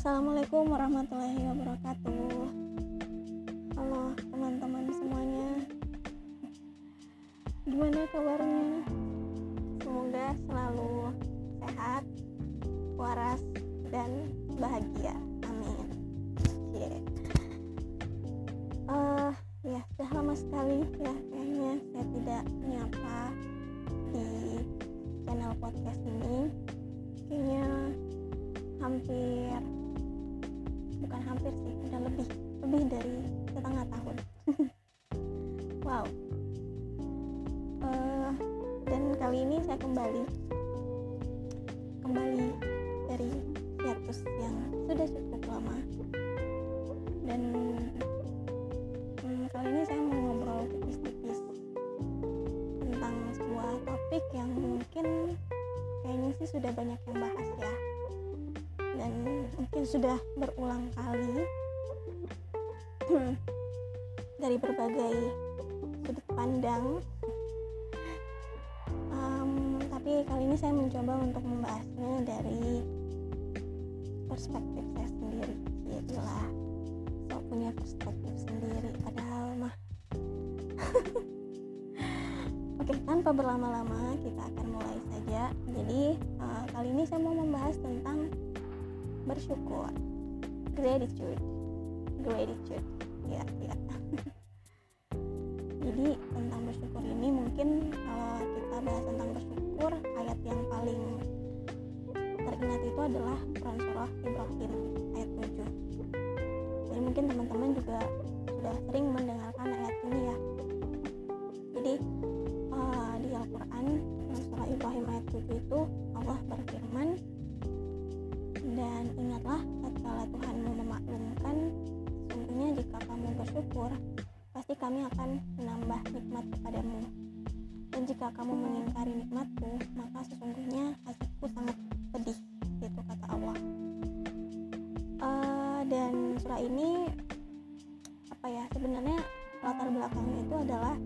Assalamualaikum warahmatullahi wabarakatuh. Halo teman-teman semuanya. Gimana kabarnya? Semoga selalu sehat, waras, dan bahagia. Amin. Yeah. uh, Ya, sudah lama sekali ya kayaknya saya tidak menyapa di channel podcast ini. Kayaknya hampir bukan hampir sih udah lebih lebih dari setengah tahun. Wow. Uh, dan kali ini saya kembali kembali dari hiatus yang sudah cukup lama. Dan hmm, kali ini saya mau ngobrol tipis-tipis tentang sebuah topik yang mungkin kayaknya sih sudah banyak yang bahas mungkin sudah berulang kali. Dari berbagai sudut pandang. Um, tapi kali ini saya mencoba untuk membahasnya dari perspektif saya sendiri. Lah so punya perspektif sendiri. Padahal mah. Oke tanpa berlama-lama kita akan mulai saja. Jadi uh, kali ini saya mau membahas tentang bersyukur. Gratitude. Gratitude. Ya ya. Jadi tentang bersyukur ini mungkin kalau kita bahas tentang bersyukur. Ayat yang paling teringat itu adalah Quran surah Ibrahim ayat 7 jadi mungkin teman-teman juga sudah sering mendengarkan ayat ini ya. Jadi uh, di Al-Quran surah Ibrahim ayat 7 itu Allah berfirman bersyukur pasti kami akan menambah nikmat kepadamu. Dan jika kamu mengingkari nikmatku maka sesungguhnya hasilku sangat pedih itu kata Allah. Uh, dan surah ini apa ya sebenarnya latar belakangnya itu adalah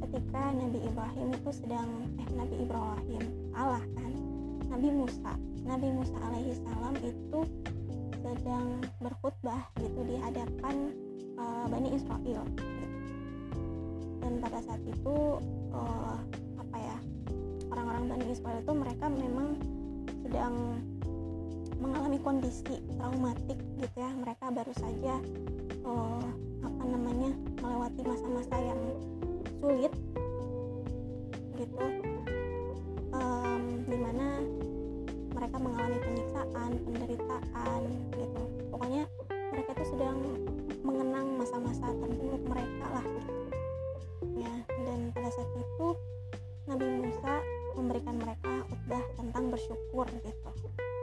ketika Nabi Ibrahim itu sedang eh Nabi Ibrahim Allah kan Nabi Musa. Nabi Musa alaihi salam itu sedang berkhutbah gitu di hadapan uh, Bani Israel. Dan pada saat itu uh, apa ya orang-orang Bani Israel itu mereka memang sedang mengalami kondisi traumatik gitu ya. Mereka baru saja uh, apa namanya melewati masa-masa yang sulit gitu. Um, di mana mereka mengalami penyiksaan, penderitaan gitu. Pokoknya mereka itu sedang masa-masa terburuk mereka lah. Ya, dan pada saat itu Nabi Musa memberikan mereka khutbah tentang bersyukur gitu.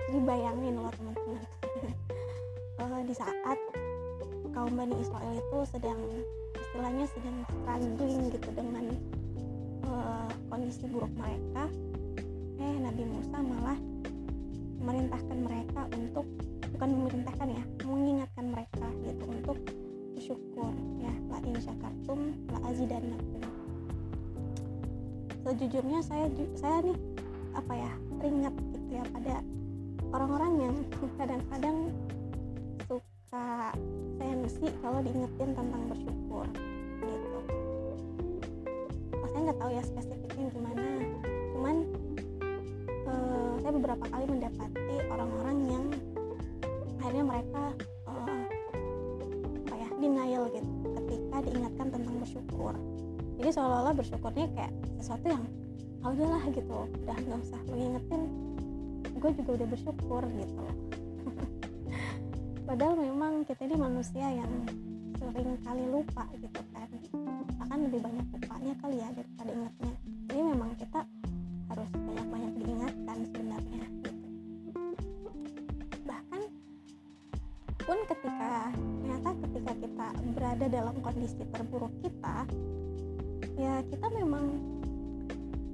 Jadi bayangin loh teman-teman. uh, di saat kaum Bani Israel itu sedang istilahnya sedang struggling gitu dengan uh, kondisi buruk mereka eh Nabi Musa malah bersyukur ya. La in syakartum la azidannakum sejujurnya saya saya nih apa ya teringat gitu ya pada orang-orang yang kadang-kadang suka sensi kalau diingetin tentang bersyukur gitu. Oh, saya nggak tahu ya spesifiknya gimana cuman uh, saya beberapa kali mendapati orang-orang yang akhirnya mereka ketika diingatkan tentang bersyukur. Jadi seolah-olah bersyukurnya kayak sesuatu yang ah udahlah gitu. Udah nggak usah lu ingetin gue juga udah bersyukur gitu. Padahal memang kita ini manusia yang sering kali lupa gitu kan. Akan lebih banyak lupanya kali ya daripada ingatnya. Jadi memang kita harus banyak-banyak diingatkan sebenarnya gitu. Bahkan pun ketika ternyata ketika kita berada dalam kondisi terburuk kita ya kita memang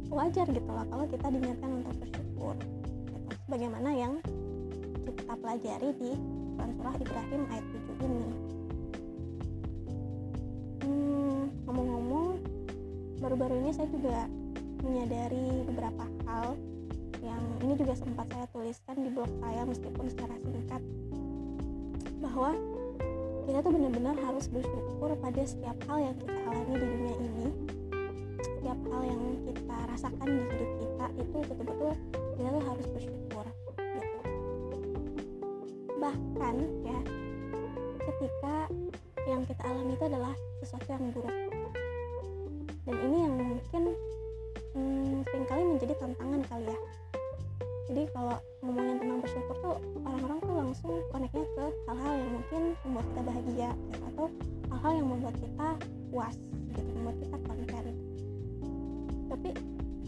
wajar gitu lah kalau kita diingatkan untuk bersyukur gitu. bagaimana yang kita pelajari di surah Ibrahim ayat 7 ini hmm, ngomong-ngomong baru-baru ini saya juga menyadari beberapa hal yang ini juga sempat saya tuliskan di blog saya meskipun secara singkat bahwa kita tuh benar-benar harus bersyukur pada setiap hal yang kita alami di dunia ini. Setiap hal yang kita rasakan di hidup kita itu betul-betul kita tuh harus bersyukur gitu. Bahkan ya ketika yang kita alami itu adalah sesuatu yang buruk. Dan ini yang mungkin hmm, sering kali menjadi tantangan kali ya jadi kalau ngomongin tentang bersyukur tuh orang-orang tuh langsung koneknya ke hal-hal yang mungkin membuat kita bahagia gitu, atau hal-hal yang membuat kita puas gitu. Membuat kita konten. Tapi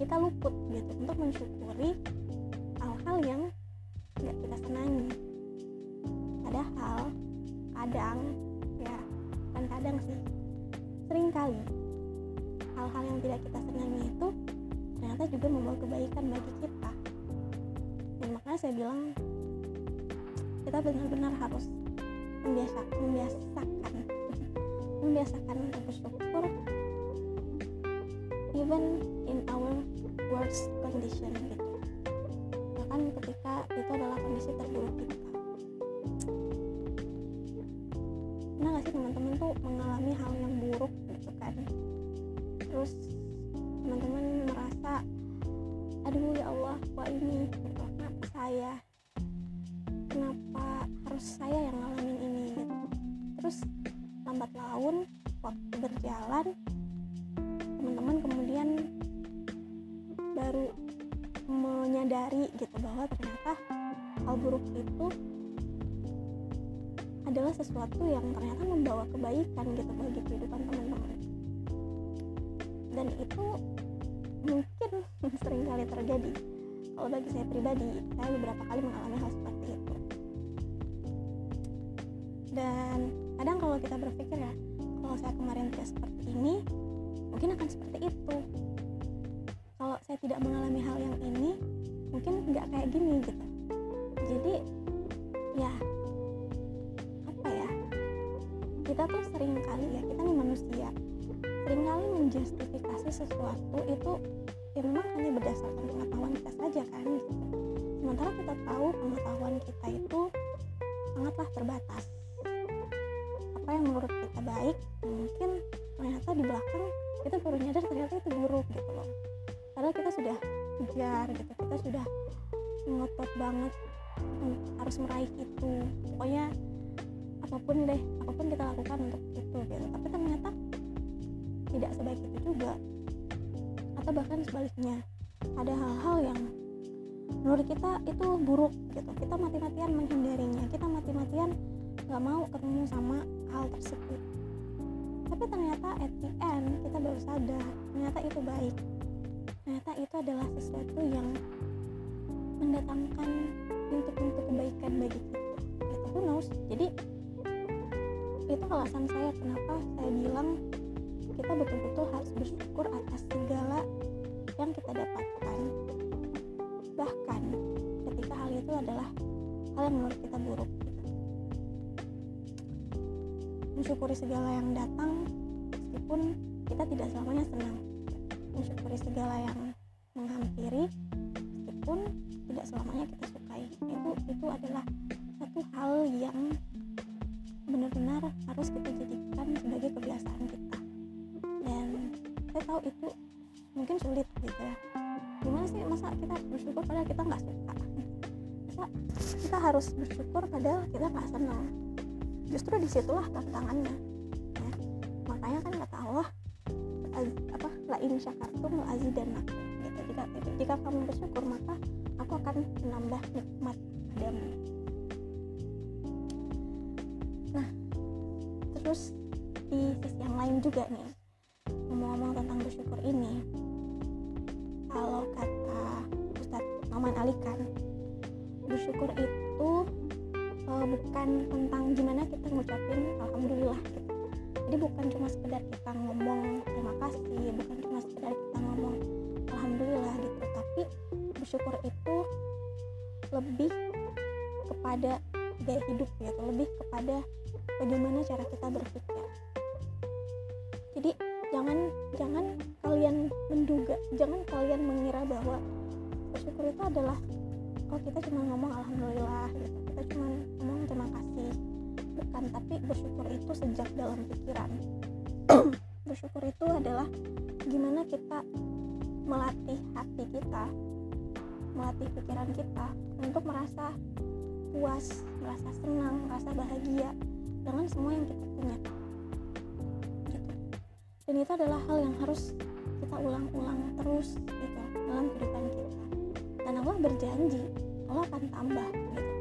kita luput gitu untuk mensyukuri hal-hal yang nggak kita senangi. Padahal kadang ya kan kadang sih sering kali hal-hal yang tidak kita senangi itu ternyata juga membawa kebaikan bagi kita makanya saya bilang kita benar-benar harus membiasa, membiasakan. Membiasakan untuk bersyukur even in our worst condition gitu. Bahkan ketika itu adalah kondisi terburuk kita pernah gak sih teman-teman tuh mengalami hal yang buruk gitu kan? Terus menyadari gitu bahwa ternyata hal buruk itu adalah sesuatu yang ternyata membawa kebaikan gitu bagi kehidupan teman-teman. Dan itu mungkin sering kali terjadi. Kalau bagi saya pribadi saya beberapa kali mengalami hal seperti itu. Dan kadang kalau kita berpikir ya kalau saya kemarin tidak seperti ini mungkin akan seperti itu. Kalau saya tidak mengalami hal yang ini mungkin nggak kayak gini gitu. Jadi ya apa ya kita tuh sering kali ya kita nih manusia sering kali menjustifikasi sesuatu itu ya memang hanya berdasarkan pengetahuan kita saja kan gitu. sementara kita tahu pengetahuan kita itu sangatlah terbatas. Apa yang menurut kita baik mungkin ternyata di belakang kita baru nyadar ternyata itu buruk gitu loh. Padahal kita sudah kejar gitu kita sudah ngotot banget harus meraih itu. Pokoknya apa pun deh apa pun kita lakukan untuk itu gitu. Tapi ternyata tidak sebaik itu juga. Atau bahkan sebaliknya ada hal-hal yang menurut kita itu buruk gitu. Kita mati-matian menghindarinya. Kita mati-matian nggak mau ketemu sama hal tersebut. Tapi ternyata at the end kita baru sadar ternyata itu baik ternyata itu adalah sesuatu yang mendatangkan untuk-untuk kebaikan bagi kita. Gitu who knows? Jadi itu alasan saya kenapa saya bilang kita betul-betul harus bersyukur atas segala yang kita dapatkan. Bahkan ketika hal itu adalah hal yang menurut kita buruk. Mensyukuri segala yang datang meskipun kita tidak selamanya senang mensyukuri segala yang menghampiri meskipun tidak selamanya kita sukai. Itu itu adalah satu hal yang benar-benar harus kita jadikan sebagai kebiasaan kita. Dan saya tahu itu mungkin sulit gitu ya. Gimana sih masa kita bersyukur padahal kita nggak suka? Masa kita harus bersyukur padahal kita nggak senang? Justru di situlah tantangannya in syakartum la azidannakum gitu jika jika kamu bersyukur maka aku akan menambah nikmat padamu. Nah terus di sisi yang lain juga nih ngomong-ngomong tentang bersyukur ini kalau kata Ustadz Maman Alikan bersyukur itu uh, bukan tentang gimana kita ngucapin alhamdulillah gitu jadi bukan cuma sekedar kita ngomong terima kasih bukan cuma sekedar kita ngomong alhamdulillah gitu tapi bersyukur itu lebih kepada gaya hidup gitu lebih kepada bagaimana cara kita berpikir. Jadi jangan jangan kalian menduga jangan kalian mengira bahwa bersyukur itu adalah oh kita cuma ngomong alhamdulillah gitu kita cuma ngomong terima kasih bukan tapi bersyukur itu sejak dalam pikiran. Bersyukur itu adalah gimana kita melatih hati kita melatih pikiran kita untuk merasa puas merasa senang merasa bahagia dengan semua yang kita punya. Gitu. Dan itu adalah hal yang harus kita ulang-ulang terus gitu dalam kehidupan kita. Dan Allah berjanji Allah akan tambah gitu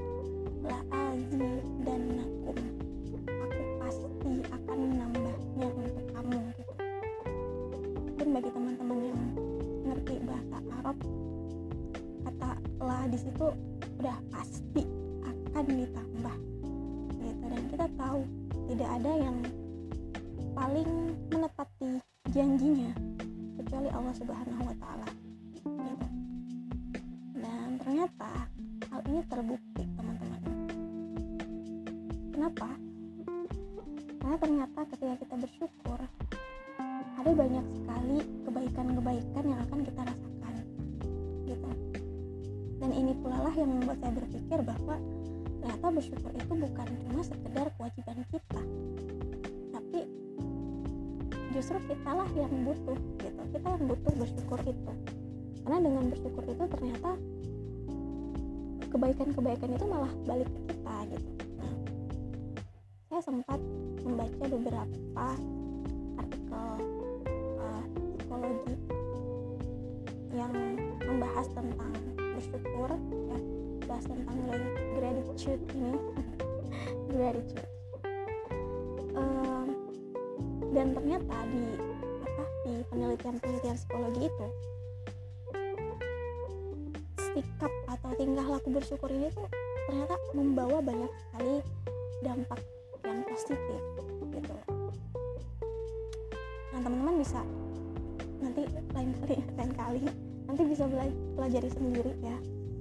Karena ternyata ketika kita bersyukur ada banyak sekali kebaikan-kebaikan yang akan kita rasakan gitu. Dan ini pula lah yang membuat saya berpikir bahwa ternyata bersyukur itu bukan cuma sekedar kewajiban kita tapi justru kita lah yang butuh gitu. Kita yang butuh bersyukur itu. Karena dengan bersyukur itu ternyata kebaikan-kebaikan itu malah balik ke kita gitu sempat membaca beberapa artikel uh, psikologi yang membahas tentang bersyukur ya bahas tentang gratitude ini. Gratitude. Dan ternyata di apa di penelitian-penelitian psikologi itu sikap atau tingkah laku bersyukur ini tuh ternyata membawa banyak sekali dampak positif gitu. Nah teman-teman bisa nanti lain kali lain kali nanti bisa bela- pelajari sendiri ya.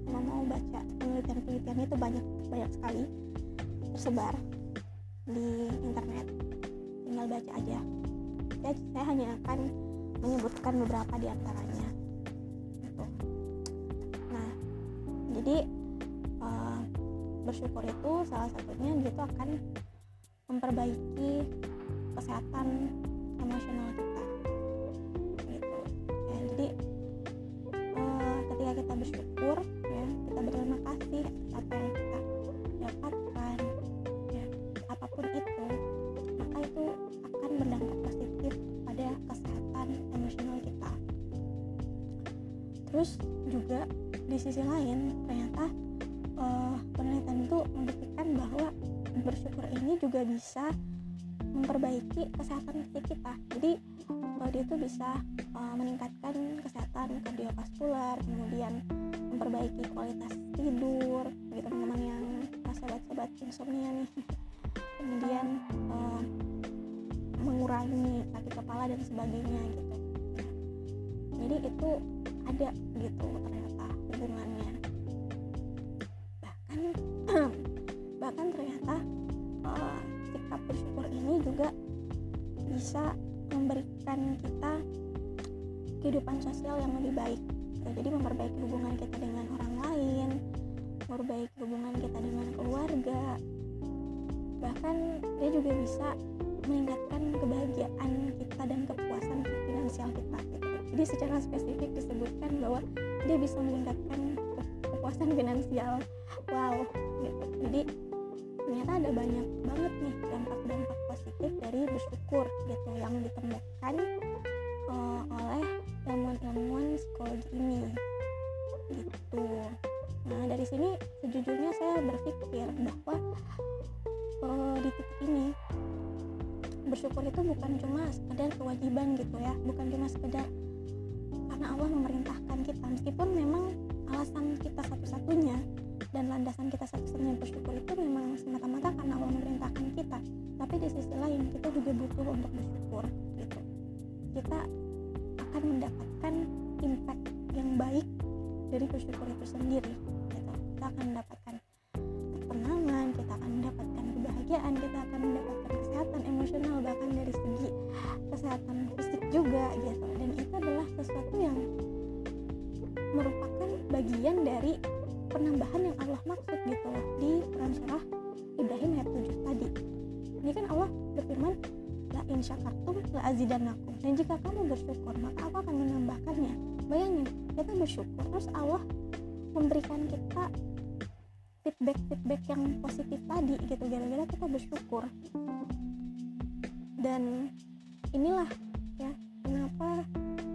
Kalau mau baca penelitian-penelitian itu banyak banyak sekali tersebar di internet. Tinggal baca aja. Saya, saya hanya akan menyebutkan beberapa di antaranya gitu. nah jadi uh, bersyukur itu salah satunya gitu akan memperbaiki kesehatan emosional kita. Gitu. Ya jadi uh, ketika kita bersyukur ya kita berterima kasih apa yang kita dapatkan ya apa pun itu maka itu akan berdampak positif pada kesehatan emosional kita. Terus juga di sisi lain ternyata uh, penelitian itu membuktikan bahwa bersyukur ini juga bisa memperbaiki kesehatan fisik kita. Jadi uh, dia itu bisa uh, meningkatkan kesehatan kardiovaskular kemudian memperbaiki kualitas tidur bagi teman-teman yang sobat-sobat insomnia nih. Kemudian uh, mengurangi sakit kepala dan sebagainya gitu. Jadi itu ada gitu ternyata juga bisa memberikan kita kehidupan sosial yang lebih baik. Ya, jadi memperbaiki hubungan kita dengan orang lain memperbaiki hubungan kita dengan keluarga. Bahkan dia juga bisa meningkatkan kebahagiaan kita dan kepuasan finansial kita gitu. jadi secara spesifik disebutkan bahwa dia bisa meningkatkan kepuasan finansial. Wow gitu. Jadi ternyata ada banyak banget nih dampak-dampak dari bersyukur gitu yang ditemukan uh, oleh ilmuwan-ilmuwan psikologi ini gitu. Nah dari sini sejujurnya saya berpikir bahwa uh, di titik ini bersyukur itu bukan cuma sekedar kewajiban gitu ya bukan cuma sekedar karena Allah memerintahkan kita meskipun memang alasan kita satu-satunya dan landasan kita satu-satunya bersyukur itu memang semata-mata karena Allah memerintahkan kita tapi di sisi lain kita juga butuh untuk bersyukur gitu. Kita akan mendapatkan impact yang baik dari bersyukur itu sendiri gitu. Kita akan mendapatkan ketenangan kita akan mendapatkan kebahagiaan kita akan mendapatkan kesehatan emosional bahkan dari segi kesehatan fisik juga gitu azidannakum dan jika kamu bersyukur maka aku akan menambahkannya. Bayangin kita bersyukur terus Allah memberikan kita feedback feedback yang positif tadi gitu. Gara-gara kita bersyukur. Dan inilah ya kenapa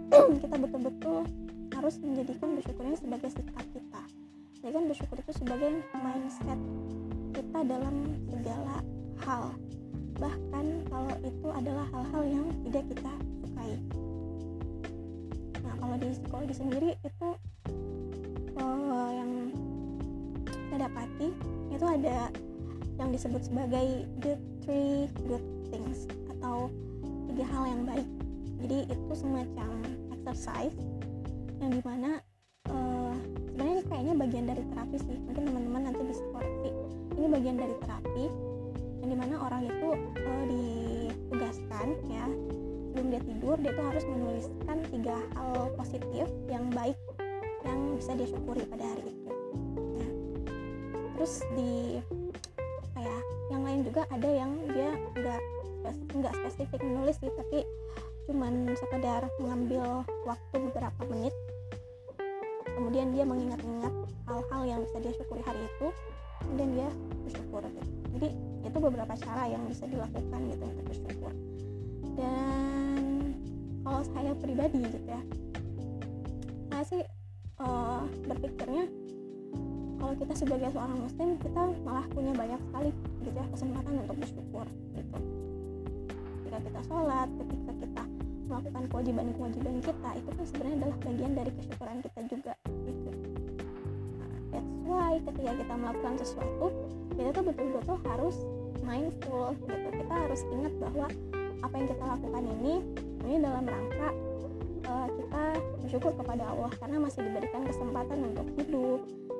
kita betul-betul harus menjadikan bersyukur ini sebagai sikap kita. Jadi kan bersyukur itu sebagai mindset kita dalam segala hal bahkan kalau itu adalah hal-hal yang tidak kita sukai. Nah kalau di psikologi sendiri itu uh, yang saya dapati itu ada yang disebut sebagai the three good things atau tiga hal yang baik. Jadi itu semacam exercise yang di mana uh, sebenarnya kayaknya bagian dari terapi sih. Mungkin teman-teman nanti bisa koreksi. Ini bagian dari terapi yang di mana orang itu dia tidur dia tuh harus menuliskan tiga hal positif yang baik yang bisa dia syukuri pada hari itu. Nah, terus di apa ya yang lain juga ada yang dia nggak nggak spesifik menulis sih tapi cuman sekedar mengambil waktu beberapa menit. Kemudian dia mengingat-ingat hal-hal yang bisa dia syukuri hari itu kemudian dia bersyukur. Gitu. jadi itu beberapa cara yang bisa dilakukan gitu untuk bersyukur. Dan kalau saya pribadi gitu ya. Saya sih uh, berpikirnya kalau kita sebagai seorang muslim kita malah punya banyak sekali gitu ya kesempatan untuk bersyukur gitu. Ketika kita sholat ketika kita melakukan kewajiban-kewajiban kita itu kan sebenarnya adalah bagian dari kesyukuran kita juga gitu. Nah, that's why ketika kita melakukan sesuatu kita tuh betul-betul harus mindful gitu. Kita harus ingat bahwa apa yang kita lakukan ini ini dalam rangka uh, kita bersyukur kepada Allah karena masih diberikan kesempatan untuk hidup.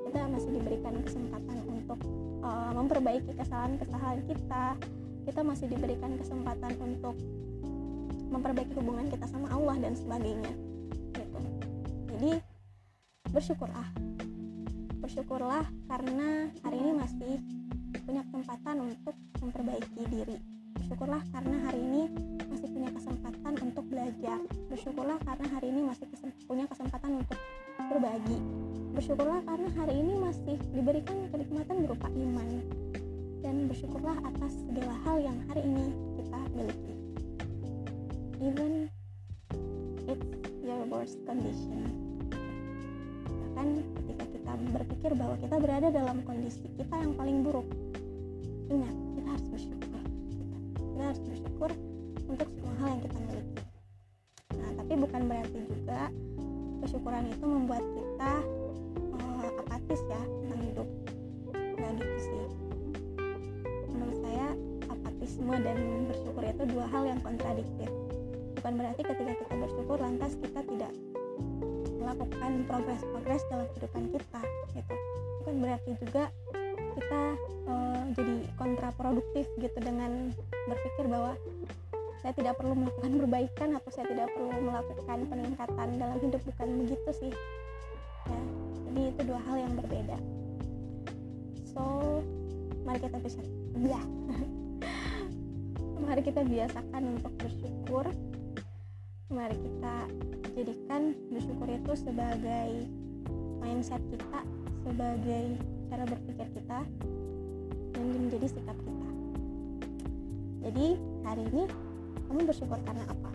Kita masih diberikan kesempatan untuk uh, memperbaiki kesalahan-kesalahan kita. Kita masih diberikan kesempatan untuk memperbaiki hubungan kita sama Allah dan sebagainya gitu. Jadi bersyukurlah. Bersyukurlah karena hari ini masih punya kesempatan untuk memperbaiki diri bersyukurlah karena hari ini masih punya kesempatan untuk belajar. Bersyukurlah karena hari ini masih punya kesempatan untuk berbagi. Bersyukurlah karena hari ini masih diberikan kenikmatan berupa iman. Dan bersyukurlah atas segala hal yang hari ini kita miliki. Even it's your worst condition. Bahkan ketika kita berpikir bahwa kita berada dalam kondisi kita yang paling buruk ingat bersyukur untuk semua hal yang kita miliki. Nah tapi bukan berarti juga kesyukuran itu membuat kita uh, apatis ya tentang hidup. Nggak gitu sih. Menurut saya apatisme dan bersyukur itu dua hal yang kontradiktif. Bukan berarti ketika kita bersyukur lantas kita tidak melakukan progres-progres dalam kehidupan kita gitu. Bukan berarti juga kita uh, jadi kontraproduktif gitu dengan berpikir bahwa saya tidak perlu melakukan perbaikan atau saya tidak perlu melakukan peningkatan dalam hidup bukan begitu sih. Ya jadi itu dua hal yang berbeda. So mari kita bisa ya. Mari kita biasakan untuk bersyukur. Mari kita jadikan bersyukur itu sebagai mindset kita sebagai cara berpikir kita dan menjadi sikap kita. Jadi hari ini kamu bersyukur karena apa?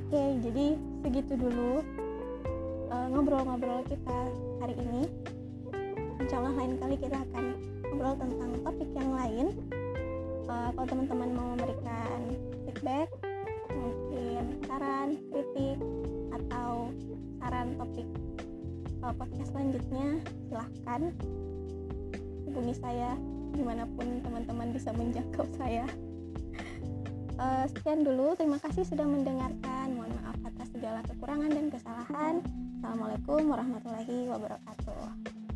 Oke jadi segitu dulu eh, ngobrol-ngobrol kita hari ini. Insya Allah lain kali kita akan ngobrol tentang topik yang lain. Uh, kalau teman-teman mau memberikan feedback mungkin saran kritik atau saran topik uh, podcast selanjutnya silahkan hubungi saya di mana pun teman-teman bisa menjangkau saya. Uh, sekian dulu. Terima kasih sudah mendengarkan. Mohon maaf atas segala kekurangan dan kesalahan. Assalamualaikum warahmatullahi wabarakatuh